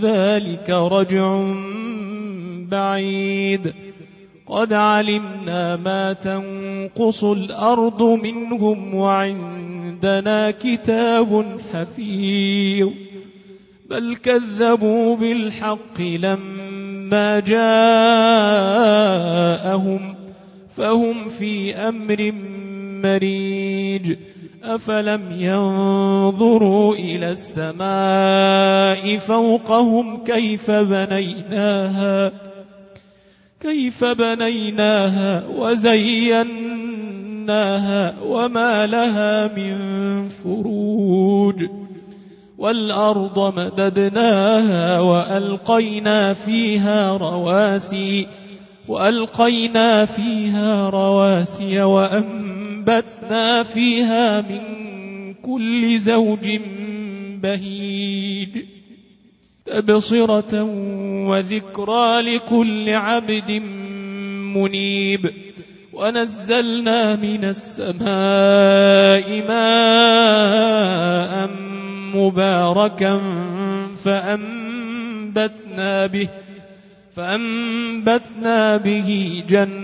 ذلك رجع بعيد. قد علمنا ما تنقص الأرض منهم وعندنا كتاب حفيظ. بل كذبوا بالحق لما جاءهم فهم في أمر مريج. أفلم ينظروا إلى السماء فوقهم كيف بنيناها كيف بنيناها وزيناها وما لها من فروج والأرض مددناها وألقينا فيها رواسي وألقينا فيها رواسي وأنبتنا فيها من كل زوج بهيج تبصرة وذكرى لكل عبد منيب ونزلنا من السماء ماء مباركا فأنبتنا به فأنبتنا به جنات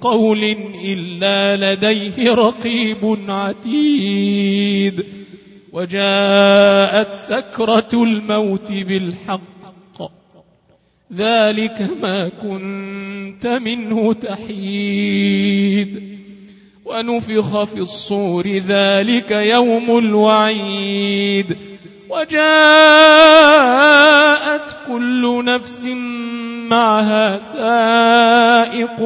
قول إلا لديه رقيب عتيد. وجاءت سكرة الموت بالحق. ذلك ما كنت منه تحيد. ونفخ في الصور ذلك يوم الوعيد. وجاءت كل نفس معها سائق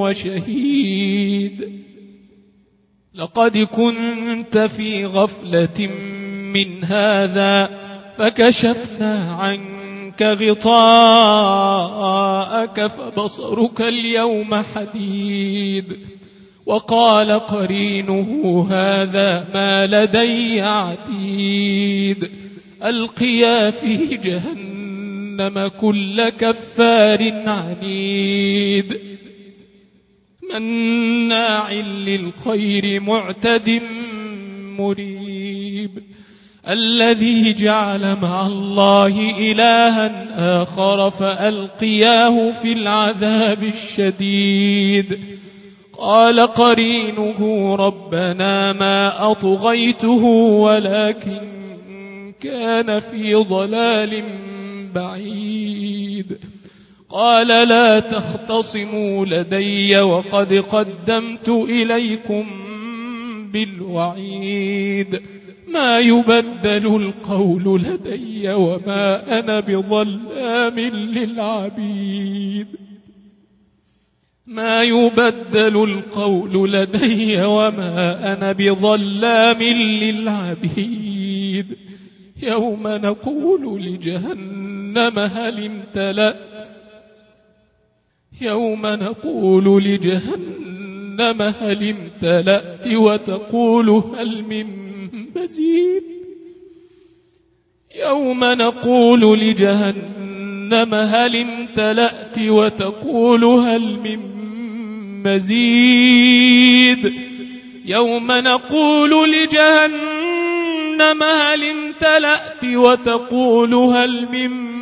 وشهيد. لقد كنت في غفلة من هذا فكشفنا عنك غطاءك فبصرك اليوم حديد. وقال قرينه هذا ما لدي عتيد. ألقيا في جهنم كل كفار عنيد. مناع للخير معتد مريب. الذي جعل مع الله إلها آخر فألقياه في العذاب الشديد. قال قرينه ربنا ما أطغيته ولكن كان في ضلال بعيد. قال لا تختصموا لدي وقد قدمت إليكم بالوعيد. ما يبدل القول لدي وما أنا بظلام للعبيد. ما يبدل القول لدي وما أنا بظلام للعبيد. يوم نقول لجهنم هل امتلأت؟ يوم نقول لجهنم هل امتلأت وتقول هل من مزيد؟ يوم نقول لجهنم هل امتلأت وتقول هل من مزيد؟ يوم نقول لجهنم هل امتلأت وتقول هل من مزيد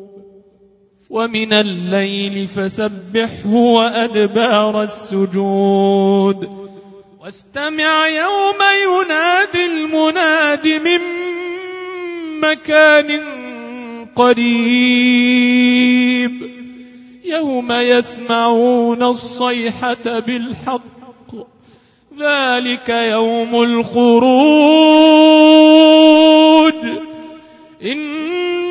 ومن الليل فسبحه وأدبار السجود. واستمع يوم ينادي المناد من مكان قريب. يوم يسمعون الصيحة بالحق. ذلك يوم الخروج. إنا